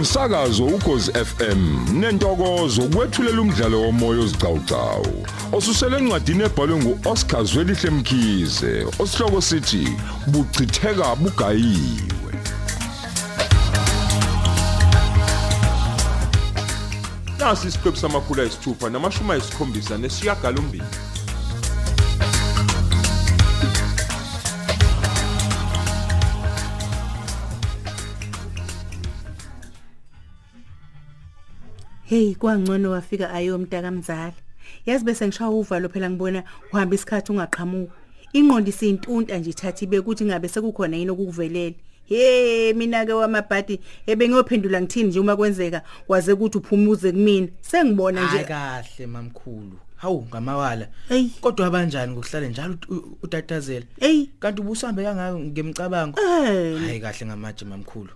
umsakazo ukhozi FM nentokozo kwethulela umdlalo womoya ozicawucawu osusele encwadini ebhalwe nguOscar Zwelihle Mkhize osihloko sithi buchitheka bugayiwe. Nasi isiqephu samakhulu ayisithupha namashumi ayisikhombisa nesishiyagalombili. Hey kwangcono wafika ayomntaka mzala. Yazi bese ngishaya uvalo phela ngibona uhamba isikhathi ungaqhamuki. Ingqondo isintunta nje ithathi bekuthi ngabe sekukhona yini okukuvelele. Hey mina ke wamabhadi ebengiyophendula ngithini nje uma kwenzeka waze ukuthi uphumuze kumina. Sengibona nje kahle mamkhulu hawu ngamawala kodwa abanjani ngokuhlale njalo utatazela kanti ubusambe kangayo ngemcabango hayi kahle ngamaje mamkhulu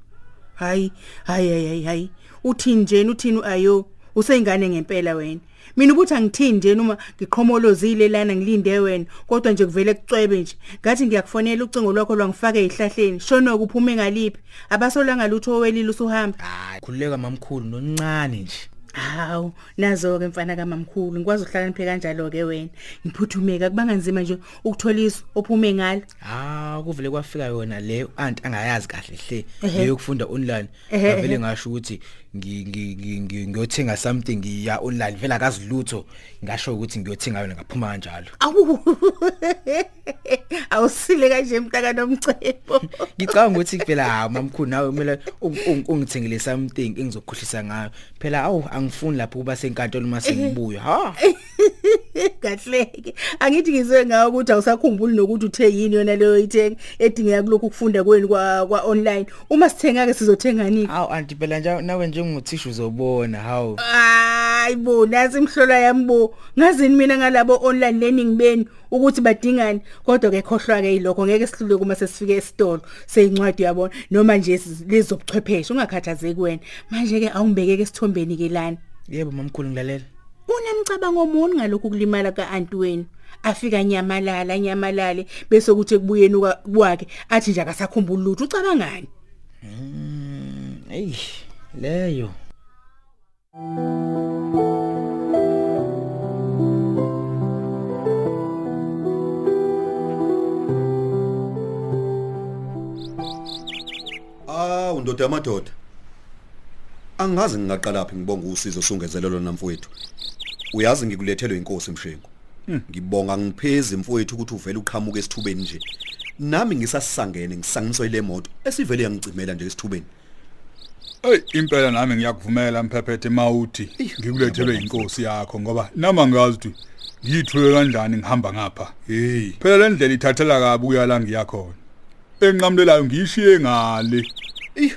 hayi hayi hayi hayi uthini njeni uthini? Ayo useyingane ngempela wena. Mina ubuthi angithini nje uma ngiqhomolozile lana ngilinde wena kodwa nje kuvele kucwebe nje. Ngathi ngiyakufonela ucingo lwakho lwangifaka ezihlahleni shono kuphume ngaliphi? Abasolanga lutho owelile usuhamba. Hayi khululeka mamkhulu noncane nje. Hawu nazo ke mfana kamamkhulu ngikwazi ukuhlakaniphe kanjalo ke wena. Ngiphuthumeka kubanga nzima nje ukutholiswa ophume ngalo. Ah kuvele kwafika yona le aunt angayazi kahle hle Ehhe. leyokufunda online. Ehhe, ngavele ehhe. ngasho ukuthi ngi- ngi- ngi- ngi- ngiyothenga something ngiya online vela akazi lutho. Ngasho ukuthi ngiyothenga yona ngaphuma kanjalo. Awu. awusile kanje mntaka nomcebo ngicabanga ukuthi phela hawu mamkhulu nawe kumele ung- ung- ungithengele something engizokukhohlisa ngayo. Phela awu angifuni lapho kuba senkantolo uma sengibuya ha? Kahleke. Angithi ngizwe ngawo ukuthi awusakhumbuli nokuthi uthe yini yona leyo ithenga edingeka kulokhu kufunda kweni kwa kwa online. Uma sithenga ke sizothengani awu anti phela nje nawe njengothisha uzobona hawu. Hayi bo nazi imhlola yami bo. Ngazini mina ngalabo online learning beni ukuthi badingani? Kodwa ke khohlwa ke ilokho ngeke sihlule kuma sesifike esitolo seyincwadi yabona noma nje lezobuchwepheshe ungakhathazeki wena manje ke awungibekeke esithombeni ke lana yebo mamkhulu ngilalela Unemcabango omuni ngalokhu kulimala kaanti wenu. Afika nyamalala nyamalale bese kuthi kubuyeni kwa- kwakhe athi nje akasakhumbuli lutho ucabangani? Ey, leyo. Awu ndoda yamadoda. Angazi ngingaqala phi ngibonga usizo sungezelelo namfowethu. Uyazi ngikulethelwe inkosi mshengu. Ngibonga ngipheze mfowethu ukuthi uvele uqhamuke esithubeni nje. Nami ngisasangene ngisangiswa ile moto esivele yangicimela nje esithubeni. Ey impela nami ngiyakuvumela mphephethe mawuthi ngikulethelwe inkosi yakho ngoba nama ngazi ukuthi ngiyithule kanjani ngihamba ngapha Hey, phela le ndlela ithathela kabi kuyala ngiyakhona enqamlelayo ngiyishiye ngale iyo.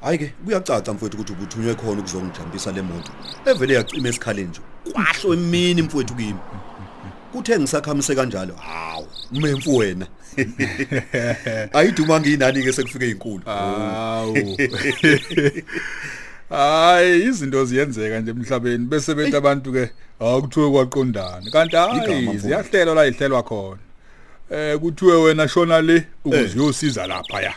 Hayi ke kuyacaca mfowethu ukuthi ubuthunywe khona ukuzongijambisa le moto. Evele yacima esikhaleni nje. Kwahlo emini mfowethu kimi. Kuthe ngisakhamise kanjalo. Hawu, memfu wena. Ayiduma nginani ke sekufike izinkulu. awu hayi izinto ziyenzeka nje emhlabeni bese bethi abantu ke akuthiwe kwaqondana kanti hayi ziyahlelwa la ihlelwa khona eh kuthiwe wena shona le Eh. ukuze uyosiza lapha ya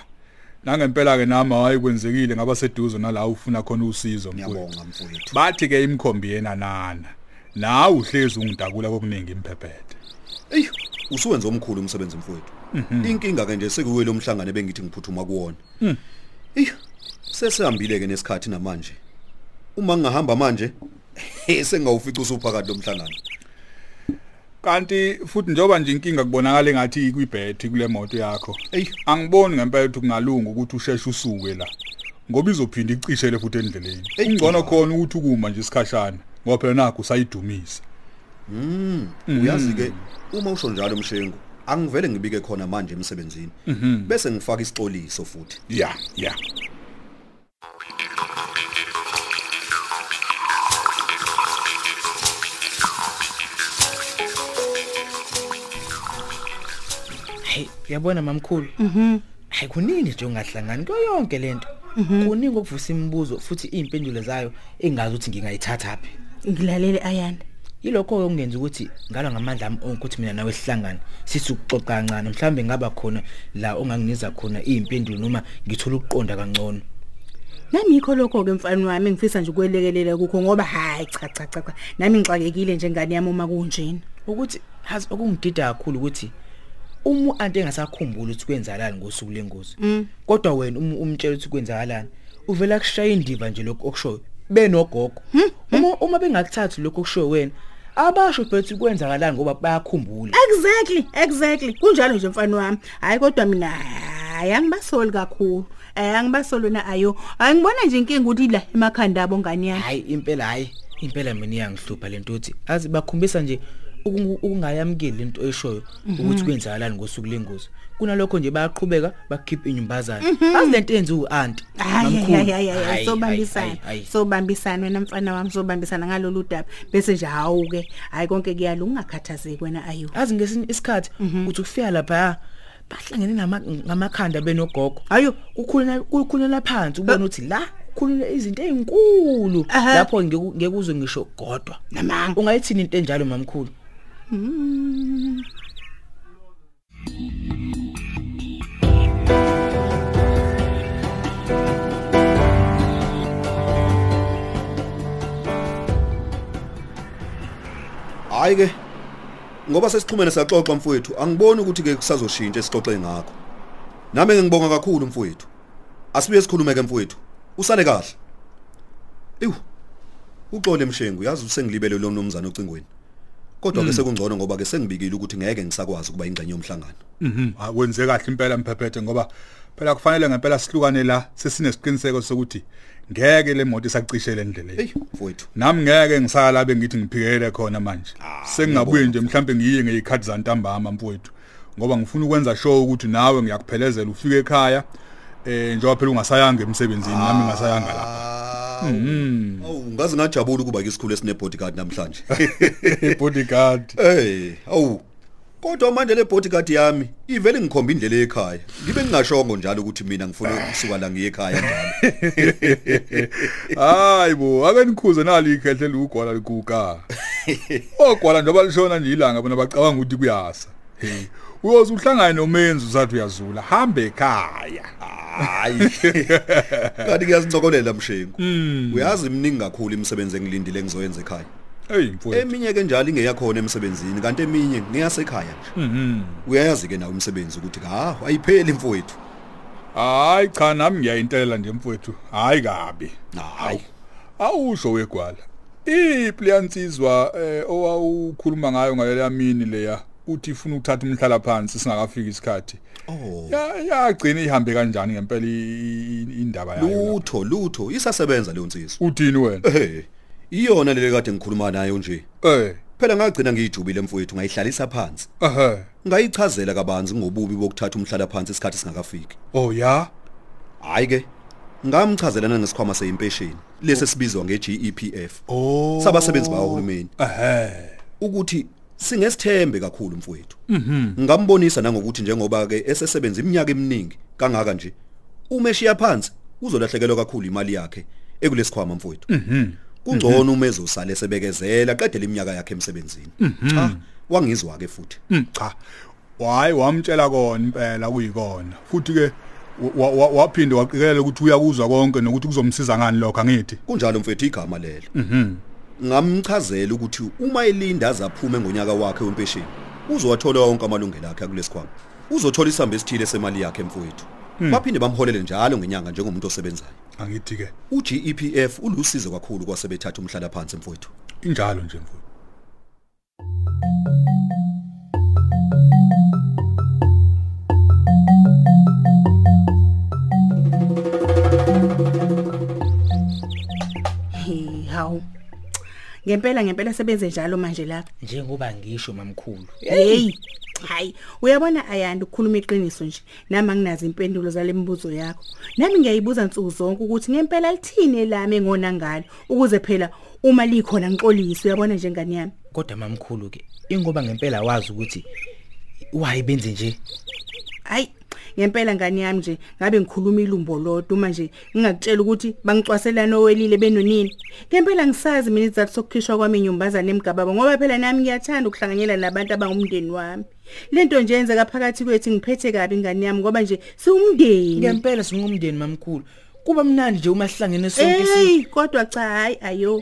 nangempela ke nami hayi kwenzekile ngaba seduze nala ufuna khona usizo Ngiyabonga mfowethu. bathi ke imkhombi yenanana nawe uhlezi ungidabula kokuningi imphephethe Ey, usuwenza omkhulu umsebenzi mfowethu. Inkinga ke nje sekuwe lo mhlangano bengithi ngiphuthuma kuwona. Ey, sesihambile ke nesikhathi namanje. Uma ngihamba manje, sengawufica usuphakathi lomhlangano. Kanti futhi njoba nje inkinga kubonakala engathi kwibhethi kule moto yakho Ey. angiboni ngempela ukuthi kungalunga ukuthi usheshe usuke la ngoba izophinda icishele futhi endleleni Ey, ungcono cha. khona ukuthi ukuma nje isikhashana ngoba phela nakho usayidumisa Uyazi ke uma usho njalo mshengu, angivele ngibike khona manje emsebenzini. Bese ngifaka isixoliso futhi. ya ya Hey, uyabona mamkhulu? Mhm. Hayi kunini nje ungahlangani kuyo yonke lento. Kuningi okuvusa imibuzo futhi impendulo zayo engazi ukuthi ngingayithatha phi. Ngilalele ayanda. Yilokho okungenza ukuthi ngalo ngamandla ami onke ukuthi mina nawe sihlangane sithi ukuxoxa kancane mhlambe ngaba khona la onganginiza khona izimpendulo noma ngithola ukuqonda kangcono. nami yikho lokho ke mfana wami ngifisa nje ukwelekelela kukho ngoba hayi cha cha cha cha. nami ngixakekile njengani yami uma kunjena ukuthi hazi okungidida kakhulu ukuthi uma uanti engasakhumbuli ukuthi kwenzakalani ngosuku lengozi kodwa wena uma umtshela ukuthi kwenzakalani uvela kushaya indiva nje lokho okushoyo benogogo uma uma bengakuthathi lokho okushoyo wena abasho bethi kwenzakalani ngoba bayakhumbula. Exactly exactly. Kunjalo nje mfana wami. Hayi kodwa mina hayi angibasoli kakhulu. Eh angibasoli na ayo. Angibona nje inkinga ukuthi la emakhanda abo ngani yami hayi impela hayi. Impela mina iyangihlupha lento uthi azi bakhombisa nje ukungu- ukungayamukeli lento oyishoyo ukuthi kwenzakalani ngosuku lengozi kunalokho nje bayaqhubeka bakhipha inyumbazana azi lento yenza uanti hayi hayi hayi hayi sobambisana sobambisana wena mfana wami sobambisana ngalolu daba. Bese nje hawu ke hayi konke kuyalo ungakhathazeki wena ayo azi ngesinye isikhathi uthi ukufika lapha bahlangene nama- ngamakhanda benogogo. Ayo. kukhulunywa kukhulunywa phansi ubona ukuthi la kukhulunywa izinto ezinkulu Aha. lapho ngeke ngeke uzwe ngisho godwa Namanga. ungayithini into enjalo mamkhulu? Hayi ke ngoba sesixhumene saxoxa mfowethu angiboni ukuthi ke kusazoshintsha esixoxe ngakho. Nami ngingibonga kakhulu mfowethu. Asibuye sikhulume ke mfowethu. Usale kahle. Ewu uxole mshengu yazi usengilibele lo mnumzana ocingweni. Kodwa ke sekungcono ngoba ke sengibikile ukuthi ngeke ngisakwazi ukuba ingxenye yomhlangano Mhm, akwenze kahle impela mphephethe ngoba phela kufanele ngempela sihlukane la sesinesiqiniseko sokuthi ngeke le moto isacishele endleleni. hey mfowethu Nami ngeke ngisala la bengithi ngiphikele khona manje. Sengingabuye nje mhlambe ngiye ngeyikhathi zantambama mfowethu. Ngoba ngifuna ukwenza sure ukuthi nawe ngiyakuphelezela ufike ekhaya. Eh njengoba phela ungasayanga emsebenzini nami ngasayanga la. Mhm. Awu ngazi ngajabula ukuba ke isikhulu esine bodyguard namhlanje. Bodyguard. Hey, awu. Kodwa manje le bodyguard yami ivele ngikhomba indlela ekhaya. Ngibe ngingashongo njalo ukuthi mina ngifuna ukusuka la ngiye ekhaya njalo. Hayibo, ake nikhuze nali ikhehle lugwala likuka. Ogwala njengoba lishona nje ilanga bona bacabanga ukuthi kuyasa. Hey, uyoze uhlangane nomenzi uzathi uyazula, hambe ekhaya. Hayi. Kanti kuyasincokolela mshengu. Uyazi iminingi kakhulu imisebenzi engilindile ngizoyenza ekhaya. Hey mfowethu. Eminye ke njalo ingeyakhona emsebenzini kanti eminye ngiyasekhaya nje. Mhm. Uyayazi ke nawe umsebenzi ukuthi ha ayipheli mfowethu. Hayi cha nami ngiyayintelela nje mfowethu. Hayi kabi. Hayi. Awusho wegwala. Iplansizwa eh owawukhuluma ngayo ngaleya mini leya uthi ifuna ukuthatha umhlala phansi singakafiki isikhathi. Oh. Ya yagcina ihambe kanjani ngempela i- i- indaba yayo. lapha? Lutho lutho isasebenza leyo nsizwa. Uthini wena? Eh. Iyona le kade ngikhuluma nayo nje. Eh. Phela ngagcina ngiyijubile mfowethu ngayihlalisa phansi. Aha. Ngayichazela kabanzi ngobubi bokuthatha umhlala phansi isikhathi singakafiki. Oh ya. Hayi ke. Ngamchazela nangesikhwama seimpesheni lesi sibizwa ngeGEPF. Oh. Sabasebenzi bahulumeni Aha. ukuthi singesithembe kakhulu mfowethu. Mhm. Ngambonisa nangokuthi njengoba ke esesebenza iminyaka eminingi kangaka nje uma eshiya phansi uzolahlekelwa kakhulu imali yakhe ekulesikhwama mfowethu. Mhm. Kungcono uma ezosala esebekezela qedela iminyaka yakhe emsebenzini. Cha, wangizwa ke futhi. Mm, Cha. Wayi wamtshela kona impela kuyikona. Futhi ke wa- wa- waphinde waqikelela ukuthi uyakuzwa konke nokuthi kuzomsiza ngani lokho angithi. Kunjalo mfethu igama lelo. Mhm. Ngamchazela ukuthi uma elinda azaphume ngonyaka wakhe wempesheni, uzowathola wonke amalungelo akhe kulesikhwama. Uzothola isamba esithile semali yakhe mfowethu. Baphinde bamholele njalo ngenyanga njengomuntu osebenzayo. Angithi ke uGEPF ulusizo kakhulu kwasebethatha umhlala phansi mfowethu. injalo nje mfowethu. Hey, hawu ngempela ngempela sebenze njalo manje lapha njengoba ngisho mamkhulu. Hey hayi uyabona ayanda ukukhuluma iqiniso nje. Nami anginazi impendulo zalembuzo yakho. Nami ngiyayibuza nsuku zonke ukuthi ngempela lithini elami engona ngalo ukuze phela uma likhona ngixolise uyabona njengani yami? Kodwa mamkhulu ke ingoba ngempela wazi ukuthi wayibenze nje. Hayi ngempela ngani yami nje ngabe ngikhuluma ilumbo lodwa uma nje ngingakutshela ukuthi bangicwaselana owelile benonini ngempela ngisazi mina izathu sokukhishwa kwami inyumbazana emgababa ngoba phela nami ngiyathanda ukuhlanganyela nabantu abangumndeni wami. Lento nje yenzeka phakathi kwethu ngiphethe kabi ngani yami ngoba nje siwumndeni. Ngempela singumndeni mamkhulu. Kuba mnandi nje uma sihlangene sonke si Hey kodwa cha hayi ayo.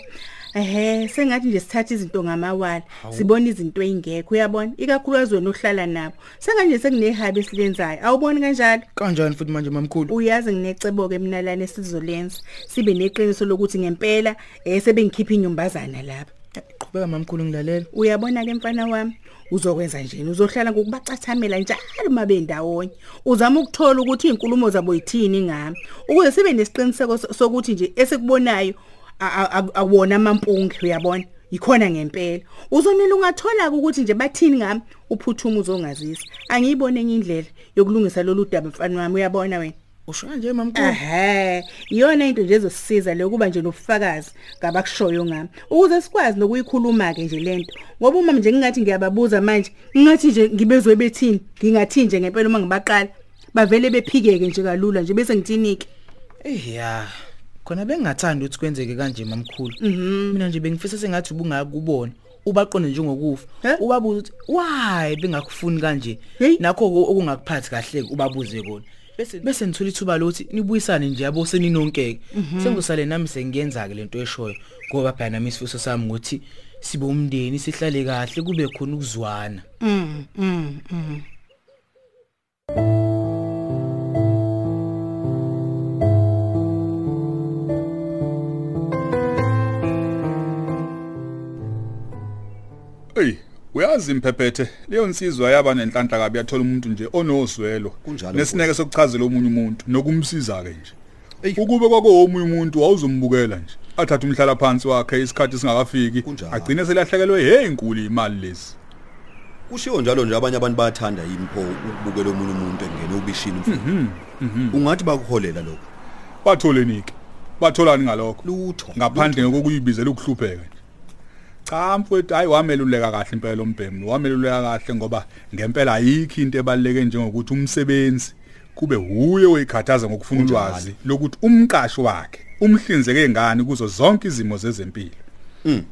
Ehe sengathi nje sithatha izinto ngamawala sibona izinto ezingekho uyabona? Ikakhulukazi wena ohlala nabo. Sengathi nje sekunehabi esilenzayo awuboni kanjalo? Kanjani futhi manje mamkhulu? Uyazi nginecebo ke mina lana sizolenza sibe neqiniso lokuthi ngempela eh sebengikhipha inyumbazana lapha qhubeka mamkhulu ngilalela. Uyabona ke mfana wami? Uzokwenza njeni uzohlala ngokubacathamela njalo mabe ndawonye uzama ukuthola ukuthi izinkulumo zabo yithini ngami ukuze sibe nesiqiniseko so- sokuthi nje esikubonayo a- a- a- awona amampunge uyabona? Yikhona ngempela. Uzonela ungathola ukuthi nje bathini ngami? Uphuthuma uzongazisa. Angiyibone enye indlela yokulungisa lolu daba mfana wami uyabona wena? Usho kanje mamkhulu? Ehhe, iyona into nje ezosisiza le kuba nje nobufakazi ngabakushoyo ngami. Ukuze sikwazi nokuyikhuluma ke nje lento. Ngoba uma nje ngingathi ngiyababuza manje, ngingathi nje ngibezwe bethini, ngingathi nje ngempela uma ngibaqala bavele bephikeke nje kalula nje bese ngithinike. eh ya khona bengingathanda ukuthi kwenzeke kanje mamkhulu mina nje bengifisa sengathi ubungakubona ubaqonde njengokufa. Eh? ubabuza ukuthi why bengakufuni kanje? Nakho oku- okungakuphathi kahle ubabuze kona. Bese bese nithola ithuba lokuthi nibuyisane nje yabo seninonkeke. Sengizosale nami sengiyenza ke lento eshoyo ngoba phela nami isifiso sami ukuthi sibe umndeni sihlale kahle kube khona ukuzwana. Mm, mm, uyazi imphephethe leyo nsizwa yaba nenhlanhla kabi yathola umuntu nje onozwelo Kunjalo, nesineke sokuchazela omunye umuntu nokumsiza ke nje. Ey. Ukube kwakomunye umuntu wawuzombukela nje. Athatha umhlala phansi wakhe isikhathi singakafiki Kunjalo. agcine selahlekelwe hey inkulu imali lezi. Kushiwo njalo nje abanye abantu bayathanda yimpo ukubukela omunye umuntu engene ubishini mfowethu. Ungathi bakuholela lokho. Batholenike. Batholani ngalokho? Lutho. ngaphandle ngokuyibizela ukuhlupheka nje cha mfowethu hayi wameluleka kahle impela umbhemu. Wameluleka kahle ngoba ngempela ayikho into ebaluleke njengokuthi umsebenzi kube huye oyikhathaza ngokufuna ulwazi lokuthi umqashi wakhe umhlinzeke ngani kuzo zonke izimo zezempilo.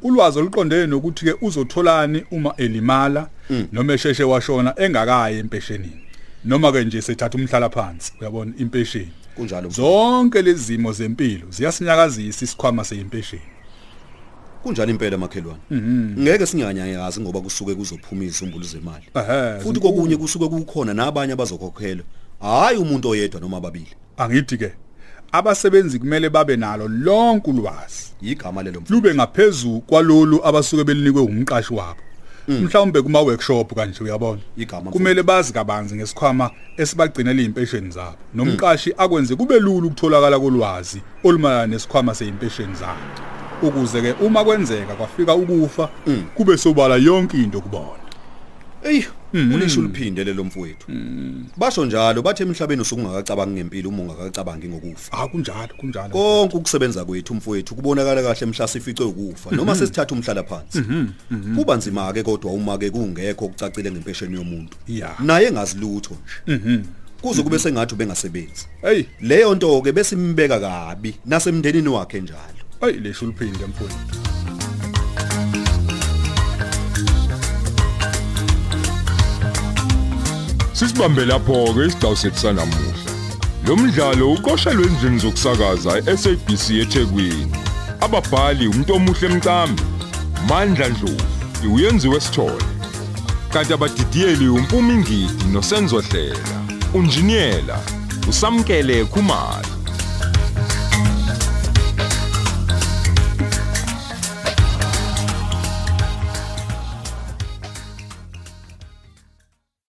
Ulwazi oluqondene nokuthi ke uzotholani uma elimala noma esheshe washona engakayi empeshenini noma ke nje sethatha umhlala phansi uyabona impesheni. Kunjalo. zonke lezi zimo zempilo ziyasinyakazisa isikhwama seimpesheni Kunjalo impela makhelwane. Ngeke singanyayazi ngoba kusuke kuzophuma izizumbulu zemali. Futhi kokunye kusuke kukhona nabanye abazokhokhelwa. Hayi umuntu oyedwa noma ababili. angithi ke abasebenzi kumele babe nalo lonke ulwazi. Igama lelo lube ngaphezulu kwalolu abasuke belinikwe umqashi wabo. Mhlawumbe kuma workshop kanje uyabona? Igama kumele bazi kabanzi ngesikhwama esibagcinela impesheni zabo. Nomqashi akwenze kube lula ukutholakala kolwazi olumayana nesikhwama seimpesheni zabo. Ukuze ke uma kwenzeka kwafika ukufa kube sobala yonke into kubona Ey, ulisho liphinde lelo mfowethu. Basho njalo bathi emhlabeni usungakacabangi ngempilo uma ungakacabangi ngokufa. ah kunjalo kunjalo Konke ukusebenza kwethu mfowethu kubonakala kahle mhla sifice ukufa noma sesithatha umhlala phansi. Kuba nzima ke kodwa uma ke kungekho okucacile ngempesheni yomuntu. Naye engazilutho nje. Kuze kube sengathi bengasebenzi. hey Leyo nto ke besimbeka kabi nasemndenini wakhe njalo. Hey lesho liphinde mfowethu Sisibambe lapho ke isidawu sethu sanamuhla. Lo mdlalo uqoshelwe endlini zokusakaza eSABC eThekwini. Ababhali umuntu omuhle emcambi, Mandla Dlovu, uyenziwe sithole. Kanti abadidiyeli umpumi ngidi nosenzo hlela. Unjiniyela usamkele Khumalo.